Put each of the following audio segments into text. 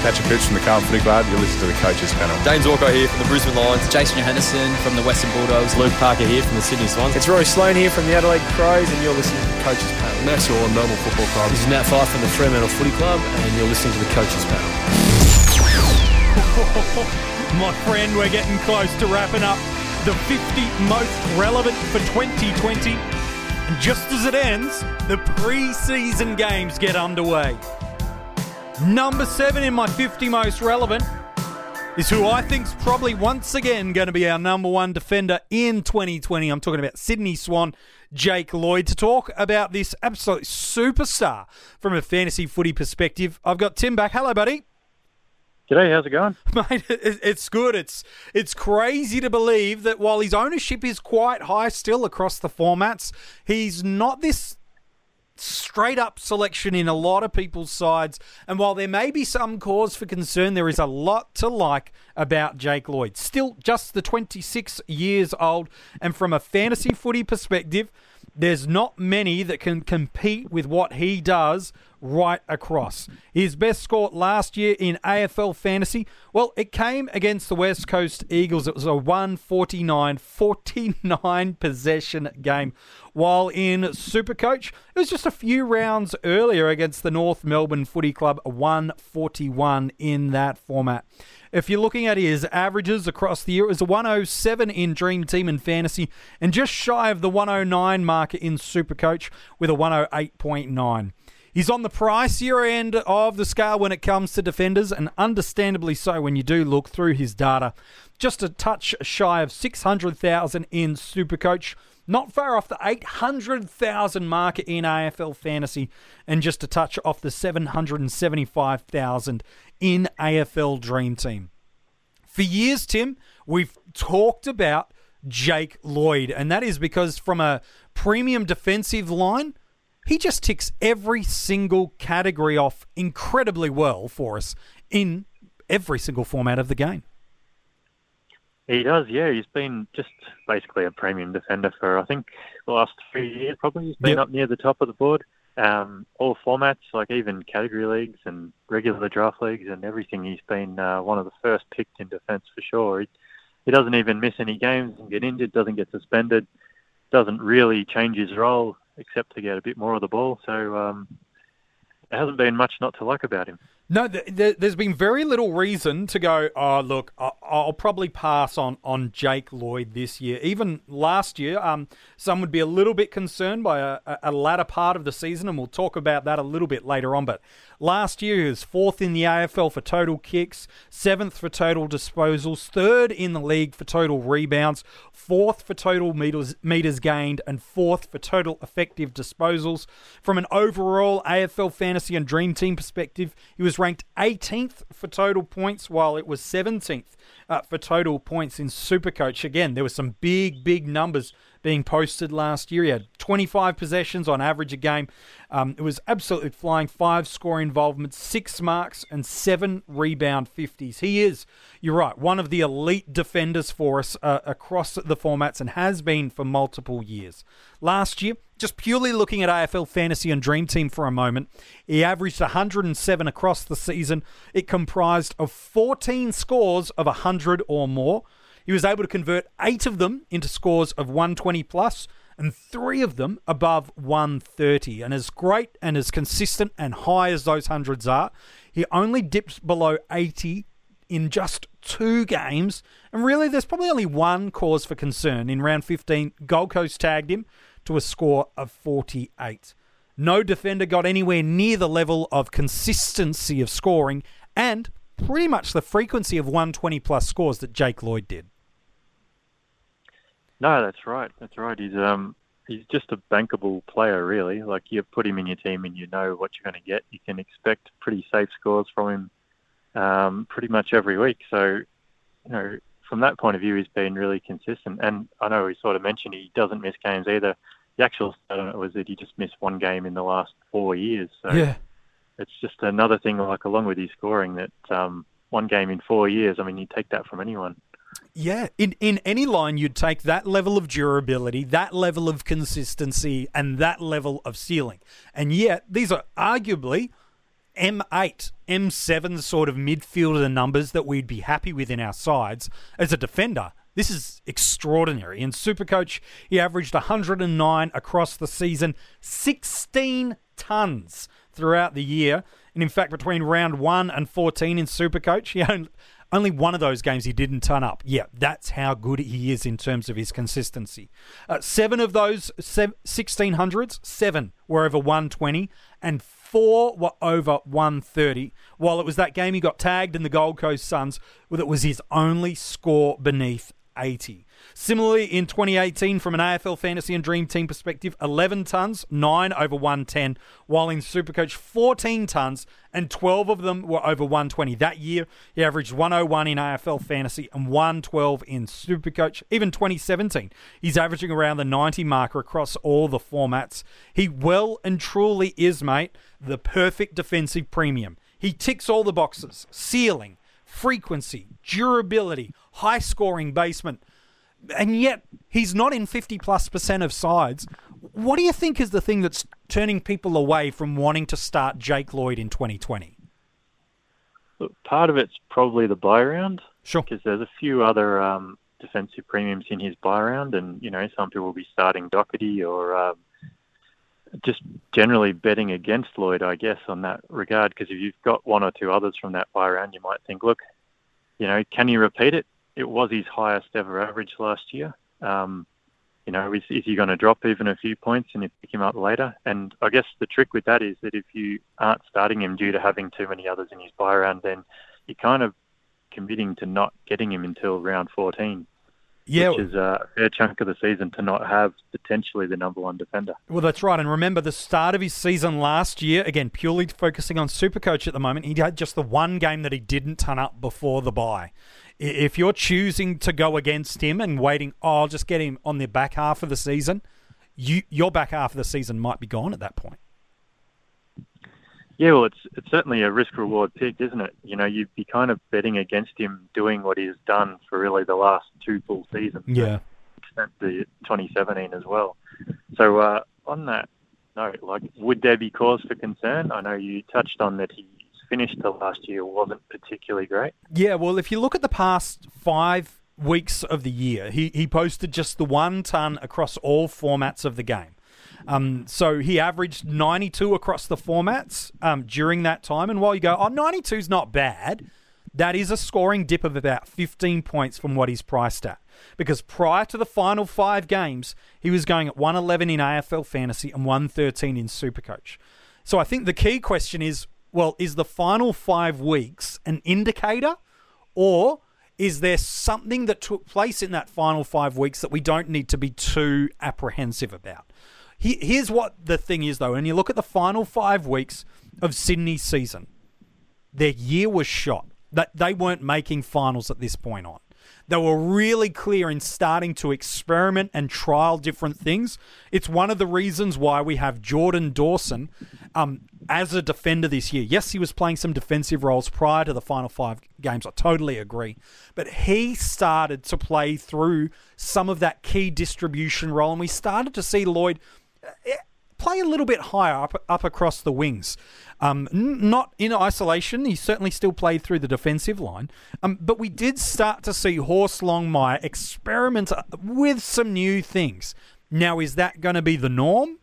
Patrick Cripps from the Carlton Footy Club. You listen to the coaches panel. Dayne Zorko here from the Brisbane Lions. Jason Johannisen from the Western Bulldogs. Luke Parker here from the Sydney Swans. It's Rory Sloane here from the Adelaide Crows, and you're listening to the coaches panel. Max Orr, Melbourne Football Club. This is Nat Fyfe from the Fremantle Footy Club, and you're listening to the coaches panel. My friend, we're getting close to wrapping up the 50 most relevant for 2020. And just as it ends, the pre-season games get underway. Number seven in my 50 most relevant is who I think's probably once again going to be our number one defender in 2020. I'm talking about Sydney Swan, Jake Lloyd, to talk about this absolute superstar from a fantasy footy perspective. I've got Tim back. Hello, buddy. G'day, how's it going? Mate, it's good. It's it's crazy to believe that while his ownership is quite high still across the formats, he's not this straight up selection in a lot of people's sides. And while there may be some cause for concern, there is a lot to like about Jake Lloyd. Still just the 26 years old, and from a fantasy footy perspective, there's not many that can compete with what he does right across. His best score last year in AFL fantasy, well, it came against the West Coast Eagles. It was a 149 49 possession game. While in Supercoach, it was just a few rounds earlier against the North Melbourne Footy Club, 141 in that format. If you're looking at his averages across the year, it was a 107 in Dream Team and Fantasy, and just shy of the 109 marker in Supercoach with a 108.9. He's on the pricier end of the scale when it comes to defenders, and understandably so when you do look through his data. Just a touch shy of 600,000 in Supercoach, not far off the 800,000 marker in AFL fantasy, and just a touch off the 775,000 in AFL Dream Team. For years, Tim, we've talked about Jake Lloyd, and that is because from a premium defensive line, he just ticks every single category off incredibly well for us in every single format of the game. He does, yeah. He's been just basically a premium defender for I think the last three years. Probably he's been yep. up near the top of the board. Um, all formats, like even category leagues and regular draft leagues and everything. He's been uh, one of the first picked in defence for sure. He, he doesn't even miss any games and get injured. Doesn't get suspended. Doesn't really change his role except to get a bit more of the ball. So um, hasn't been much not to like about him. No, th- there's been very little reason to go. Oh, look, I'll probably pass on on Jake Lloyd this year. Even last year, um, some would be a little bit concerned by a, a latter part of the season, and we'll talk about that a little bit later on. But last year, he was fourth in the AFL for total kicks, seventh for total disposals, third in the league for total rebounds, fourth for total meters meters gained, and fourth for total effective disposals. From an overall AFL fantasy and dream team perspective, he was ranked 18th for total points, while it was 17th uh, for total points in Supercoach. Again, there were some big, big numbers being posted last year. He had 25 possessions on average a game. Um, it was absolutely flying. Five score involvements, six marks, and seven rebound 50s. He is, you're right, one of the elite defenders for us uh, across the formats and has been for multiple years. Last year, just purely looking at AFL Fantasy and Dream Team for a moment, he averaged 107 across the season. It comprised of 14 scores of 100 or more. He was able to convert eight of them into scores of 120 plus and three of them above 130. And as great and as consistent and high as those hundreds are, he only dips below 80 in just two games. And really, there's probably only one cause for concern. In round 15, Gold Coast tagged him to a score of 48. No defender got anywhere near the level of consistency of scoring and pretty much the frequency of 120 plus scores that Jake Lloyd did. No, that's right. That's right. He's um he's just a bankable player, really. Like you put him in your team and you know what you're going to get. You can expect pretty safe scores from him um, pretty much every week. So, you know, from that point of view, he's been really consistent. And I know he sort of mentioned he doesn't miss games either. The actual stat on it was that he just missed one game in the last four years. So yeah. it's just another thing, like along with his scoring, that um, one game in four years. I mean, you take that from anyone. Yeah, in in any line, you'd take that level of durability, that level of consistency, and that level of ceiling. And yet, these are arguably M8, M7 sort of midfielder numbers that we'd be happy with in our sides as a defender. This is extraordinary. In Supercoach, he averaged 109 across the season, 16 tons throughout the year. And in fact, between round 1 and 14 in Supercoach, he owned only one of those games he didn't turn up. Yeah, that's how good he is in terms of his consistency. Uh, seven of those 1600s, seven were over 120, and four were over 130. While it was that game he got tagged in the Gold Coast Suns, it was his only score beneath 80. Similarly, in 2018, from an AFL Fantasy and Dream Team perspective, 11 tons, 9 over 110, while in Supercoach, 14 tons, and 12 of them were over 120. That year, he averaged 101 in AFL Fantasy and 112 in Supercoach. Even 2017, he's averaging around the 90 marker across all the formats. He well and truly is, mate, the perfect defensive premium. He ticks all the boxes ceiling, frequency, durability, high scoring basement, and yet he's not in 50 plus percent of sides. What do you think is the thing that's turning people away from wanting to start Jake Lloyd in 2020? Look, part of it's probably the buy round. Sure. Because there's a few other um, defensive premiums in his buy round, and, you know, some people will be starting Docherty or um, just generally betting against Lloyd, I guess, on that regard. Because if you've got one or two others from that buy round, you might think, look, you know, can he repeat it? It was his highest ever average last year. Um, you know, is, is he going to drop even a few points and you pick him up later? And I guess the trick with that is that if you aren't starting him due to having too many others in his buy round, then you're kind of committing to not getting him until round 14 yeah. which is a fair chunk of the season to not have potentially the number one defender. Well, that's right. And remember, the start of his season last year, again, purely focusing on Supercoach at the moment, he had just the one game that he didn't turn up before the bye. If you're choosing to go against him and waiting, oh, I'll just get him on the back half of the season, you, your back half of the season might be gone at that point. Yeah, well, it's it's certainly a risk reward pick, isn't it? You know, you'd be kind of betting against him doing what he's done for really the last two full seasons. Yeah. Extent the 2017 as well. So uh, on that note, like, would there be cause for concern? I know you touched on that he finished the last year wasn't particularly great. Yeah, well, if you look at the past five weeks of the year, he, he posted just the one ton across all formats of the game. Um, so he averaged 92 across the formats um, during that time. And while you go, oh, 92 is not bad, that is a scoring dip of about 15 points from what he's priced at. Because prior to the final five games, he was going at 111 in AFL fantasy and 113 in Supercoach. So I think the key question is well, is the final five weeks an indicator or is there something that took place in that final five weeks that we don't need to be too apprehensive about? Here's what the thing is, though. When you look at the final five weeks of Sydney's season, their year was shot. That they weren't making finals at this point on. They were really clear in starting to experiment and trial different things. It's one of the reasons why we have Jordan Dawson um, as a defender this year. Yes, he was playing some defensive roles prior to the final five games. I totally agree. But he started to play through some of that key distribution role, and we started to see Lloyd play a little bit higher up, up across the wings. Um, n- not in isolation. He certainly still played through the defensive line. Um, but we did start to see Horse Longmire experiment with some new things. Now, is that going to be the norm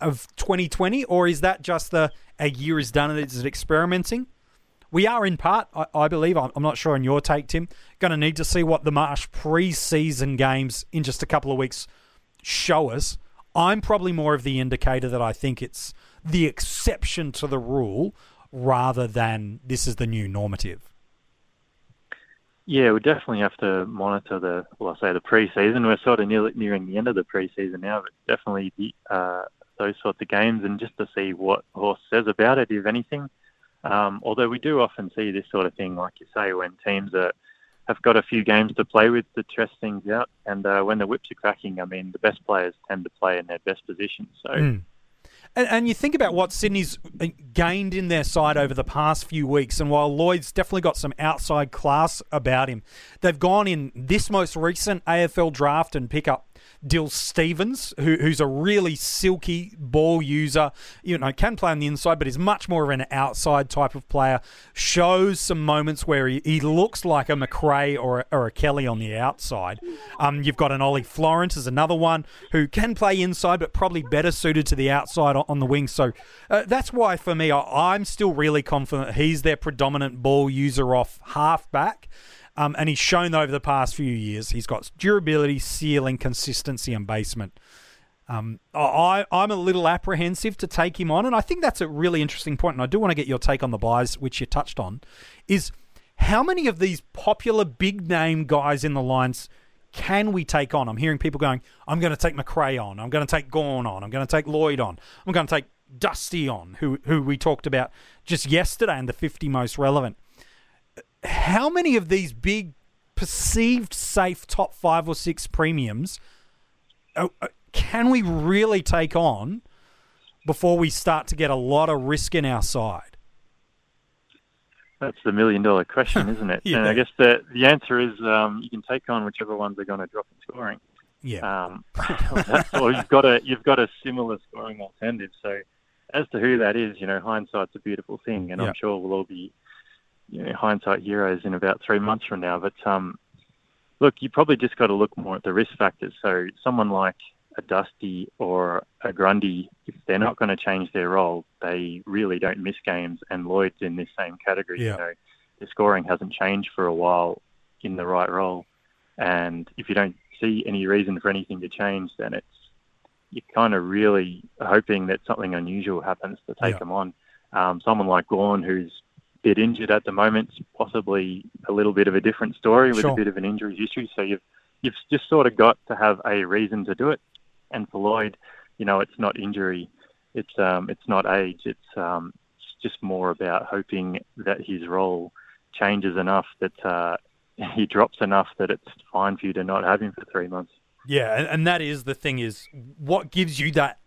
of 2020, or is that just the a year is done and it's experimenting? We are in part, I, I believe, I'm, I'm not sure on your take, Tim, going to need to see what the Marsh pre-season games in just a couple of weeks show us I'm probably more of the indicator that I think it's the exception to the rule rather than this is the new normative. Yeah, we definitely have to monitor the, well, I say the pre-season. We're sort of near, nearing the end of the pre-season now, but definitely the, uh, those sorts of games and just to see what Horse says about it, if anything. Um, although we do often see this sort of thing, like you say, when teams are – have got a few games to play with to test things out. And uh, when the whips are cracking, I mean, the best players tend to play in their best position. So. Mm. And, and, you think about what Sydney's uh, gained in their side over the past few weeks, and while Lloyd's definitely got some outside class about him, they've gone in this most recent AFL draft and pick up Dill Stephens, who, who's a really silky ball user. You know, can play on the inside, but is much more of an outside type of player. Shows some moments where he, he looks like a Macrae or a, or a Kelly on the outside. Um, you've got an Ollie Florent is another one who can play inside, but probably better suited to the outside on the wing. So uh, that's why, for me, I, I'm still really confident he's their predominant ball user off halfback. Um, and he's shown over the past few years he's got durability, ceiling, consistency, and basement. Um, I, I'm a little apprehensive to take him on, and I think that's a really interesting point. And I do want to get your take on the buys, which you touched on. Is how many of these popular big name guys in the lines can we take on? I'm hearing people going, I'm going to take Macrae on, I'm going to take Gawn on, I'm going to take Lloyd on, I'm going to take Dusty on, who who we talked about just yesterday in the 50 most relevant how many of these big perceived safe top five or six premiums uh, uh, can we really take on before we start to get a lot of risk in our side? That's the million dollar question, isn't it? yeah. And I guess the the answer is um, you can take on whichever ones are going to drop in scoring. Yeah. Um, or you've got a you've got a similar scoring alternative. So as to who that is, you know, hindsight's a beautiful thing, and yeah. I'm sure we'll all be you know, hindsight heroes in about three months from now. But um, look, you probably just got to look more at the risk factors. So someone like a Dusty or a Grundy, if they're not going to change their role, they really don't miss games. And Lloyd's in this same category. Yeah. You know, the scoring hasn't changed for a while in the right role. And if you don't see any reason for anything to change, then it's you're kind of really hoping that something unusual happens to take yeah. them on. Um, someone like Gawn, who's bit injured at the moment, possibly a little bit of a different story with sure. a bit of an injury history. So you've you've just sort of got to have a reason to do it. And for Lloyd, you know, it's not injury, it's um, it's not age, it's um, it's just more about hoping that his role changes enough that uh, he drops enough that it's fine for you to not have him for three months. Yeah, and, and that is the thing is what gives you that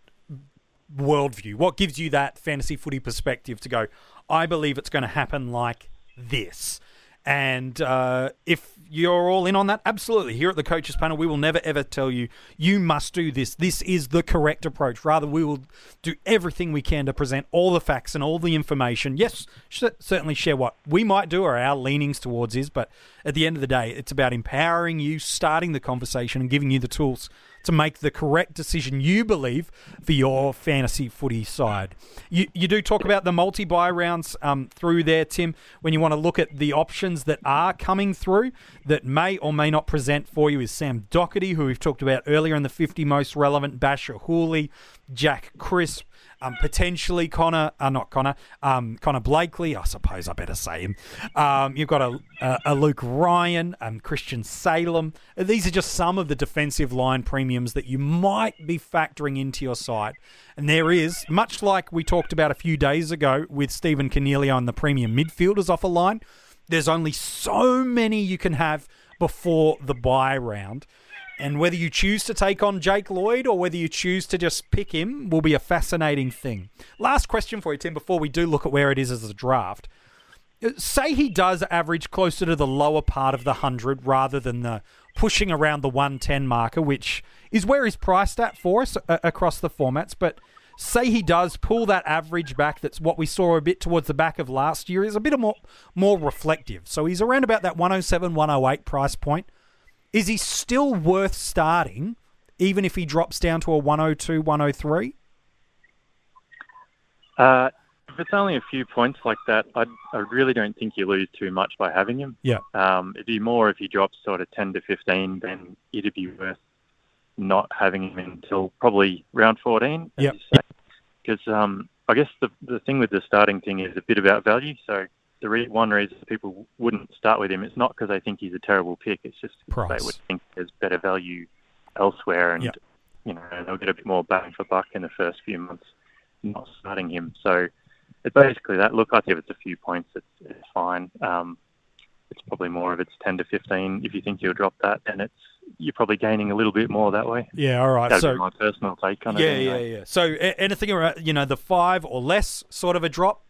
worldview? What gives you that fantasy footy perspective to go, I believe it's going to happen like this. And uh, if you're all in on that, absolutely. Here at the coaches panel, we will never ever tell you you must do this. This is the correct approach. Rather, we will do everything we can to present all the facts and all the information. Yes, certainly share what we might do or our leanings towards is, but at the end of the day, it's about empowering you, starting the conversation, and giving you the tools to make the correct decision you believe for your fantasy footy side. You, you do talk about the multi buy rounds um, through there, Tim, when you want to look at the options that are coming through that may or may not present for you is Sam Docherty, who we've talked about earlier in the 50 most relevant, Bachar Houli, Jack Crisp, um, potentially Connor, uh, not Connor, um, Connor Blakely. I suppose I better say him. Um, you've got a, a, a Luke Ryan, um, Christian Salem. These are just some of the defensive line premiums that you might be factoring into your site. And there is, much like we talked about a few days ago with Stephen Coniglio and the premium midfielders off a line, there's only so many you can have before the buy round. And whether you choose to take on Jake Lloyd or whether you choose to just pick him will be a fascinating thing. Last question for you, Tim, before we do look at where it is as a draft. Say he does average closer to the lower part of the 100 rather than the pushing around the 110 marker, which is where he's priced at for us uh, across the formats. But say he does pull that average back, that's what we saw a bit towards the back of last year, is a bit more, more reflective. So he's around about that 107, 108 price point. Is he still worth starting, even if he drops down to a 102, 103? Uh, if it's only a few points like that, I, I really don't think you lose too much by having him. Yeah. Um, it'd be more if he drops sort of 10 to 15, then it'd be worth not having him until probably round 14. Yeah. Because um, I guess the, the thing with the starting thing is a bit about value. So the re- one reason people wouldn't start with him is not because they think he's a terrible pick. It's just Price. they would think there's better value elsewhere, and yep. you know they'll get a bit more bang for buck in the first few months not starting him. So it's basically that. Look, I think if it's a few points, it's, it's fine. Um, it's probably more if it's 10 to 15. If you think you'll drop that, then it's you're probably gaining a little bit more that way. Yeah, all right. That'd so my personal take on yeah, it. Yeah, yeah, yeah. So anything around, you know, the five or less sort of a drop,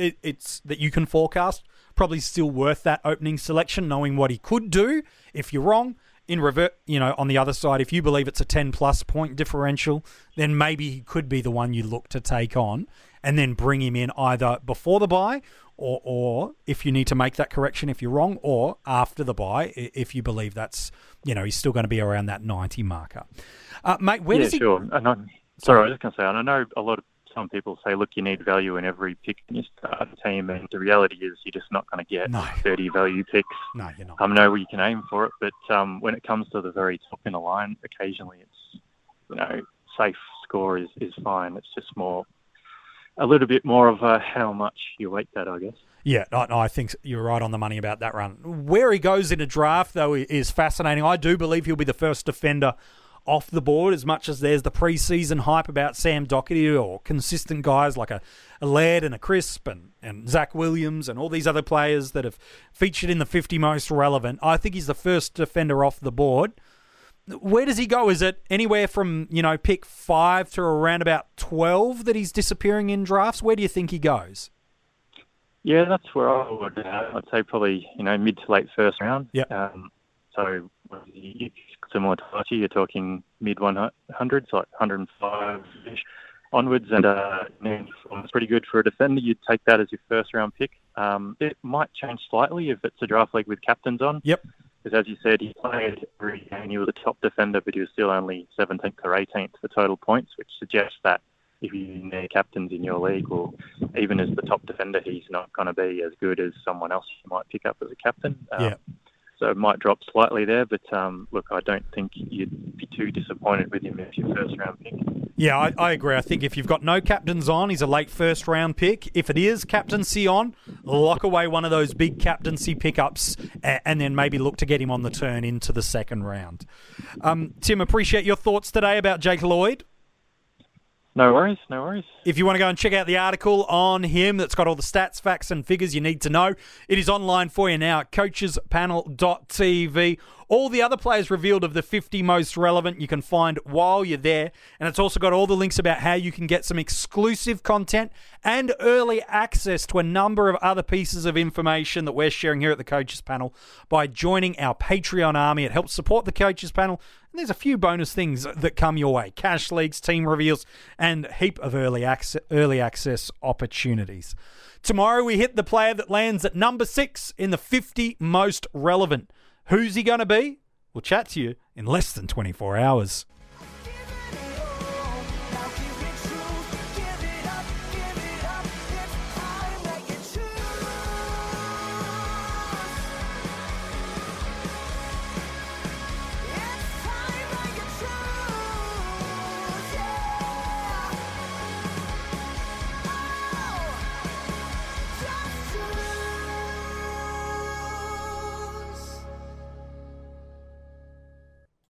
it, it's that you can forecast. Probably still worth that opening selection, knowing what he could do. If you're wrong, in revert, you know, on the other side, if you believe it's a 10 plus point differential, then maybe he could be the one you look to take on and then bring him in either before the buy or, or if you need to make that correction if you're wrong, or after the buy if you believe that's, you know, he's still going to be around that 90 marker. Uh, mate, where yeah, does he. sure. Sorry, I was just going to say, and I know a lot of some people say, look, you need value in every pick in your start team, and the reality is you're just not going to get No. 30 value picks. No, you're not. I know where you can aim for it, but um, when it comes to the very top in the line, occasionally it's, you know, safe score is, is fine. It's just more, a little bit more of uh, how much you weight that, I guess. Yeah, no, no, I think you're right on the money about that run. Where he goes in a draft, though, is fascinating. I do believe he'll be the first defender off the board, as much as there's the preseason hype about Sam Docherty or consistent guys like a, a Laird and a Crisp and, and Zac Williams and all these other players that have featured in the 50 most relevant. I think he's the first defender off the board. Where does he go? Is it anywhere from, you know, pick five to around about 12 that he's disappearing in drafts? Where do you think he goes? Yeah, that's where I would. Uh, I'd say probably you know mid to late first round. Yeah. Um, so if similar to Archie, you're talking mid one hundreds, like 105 ish onwards, and uh, it's pretty good for a defender. You'd take that as your first round pick. Um, it might change slightly if it's a draft league with captains on. Yep. Because as you said, he played every game. He was a top defender, but he was still only 17th or 18th for total points, which suggests that if you need captains in your league, or even as the top defender, he's not going to be as good as someone else you might pick up as a captain. Um, Yeah. So it might drop slightly there, but um, look, I don't think you'd be too disappointed with him if your first round pick. Yeah, I, I agree. I think if you've got no captains on, he's a late first round pick. If it is captaincy on, lock away one of those big captaincy pickups and, and then maybe look to get him on the turn into the second round. Um, Tim, appreciate your thoughts today about Jake Lloyd. No worries, no worries. If you want to go and check out the article on him that's got all the stats, facts, and figures you need to know, it is online for you now at coachespanel.tv. All the other players revealed of the 50 most relevant you can find while you're there. And it's also got all the links about how you can get some exclusive content and early access to a number of other pieces of information that we're sharing here at the Coaches Panel by joining our Patreon army. It helps support the Coaches Panel. And there's a few bonus things that come your way cash leagues, team reveals, and heap of early access, early access opportunities. Tomorrow we hit the player that lands at number six in the 50 most relevant. Who's he going to be? We'll chat to you in less than 24 hours.